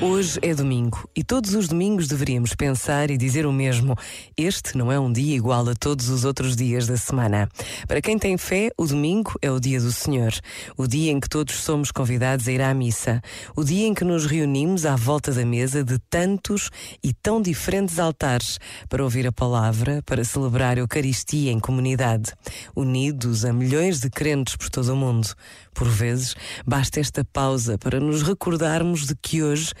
Hoje é domingo e todos os domingos deveríamos pensar e dizer o mesmo. Este não é um dia igual a todos os outros dias da semana. Para quem tem fé, o domingo é o dia do Senhor, o dia em que todos somos convidados a ir à missa, o dia em que nos reunimos à volta da mesa de tantos e tão diferentes altares para ouvir a palavra, para celebrar a Eucaristia em comunidade, unidos a milhões de crentes por todo o mundo. Por vezes, basta esta pausa para nos recordarmos de que hoje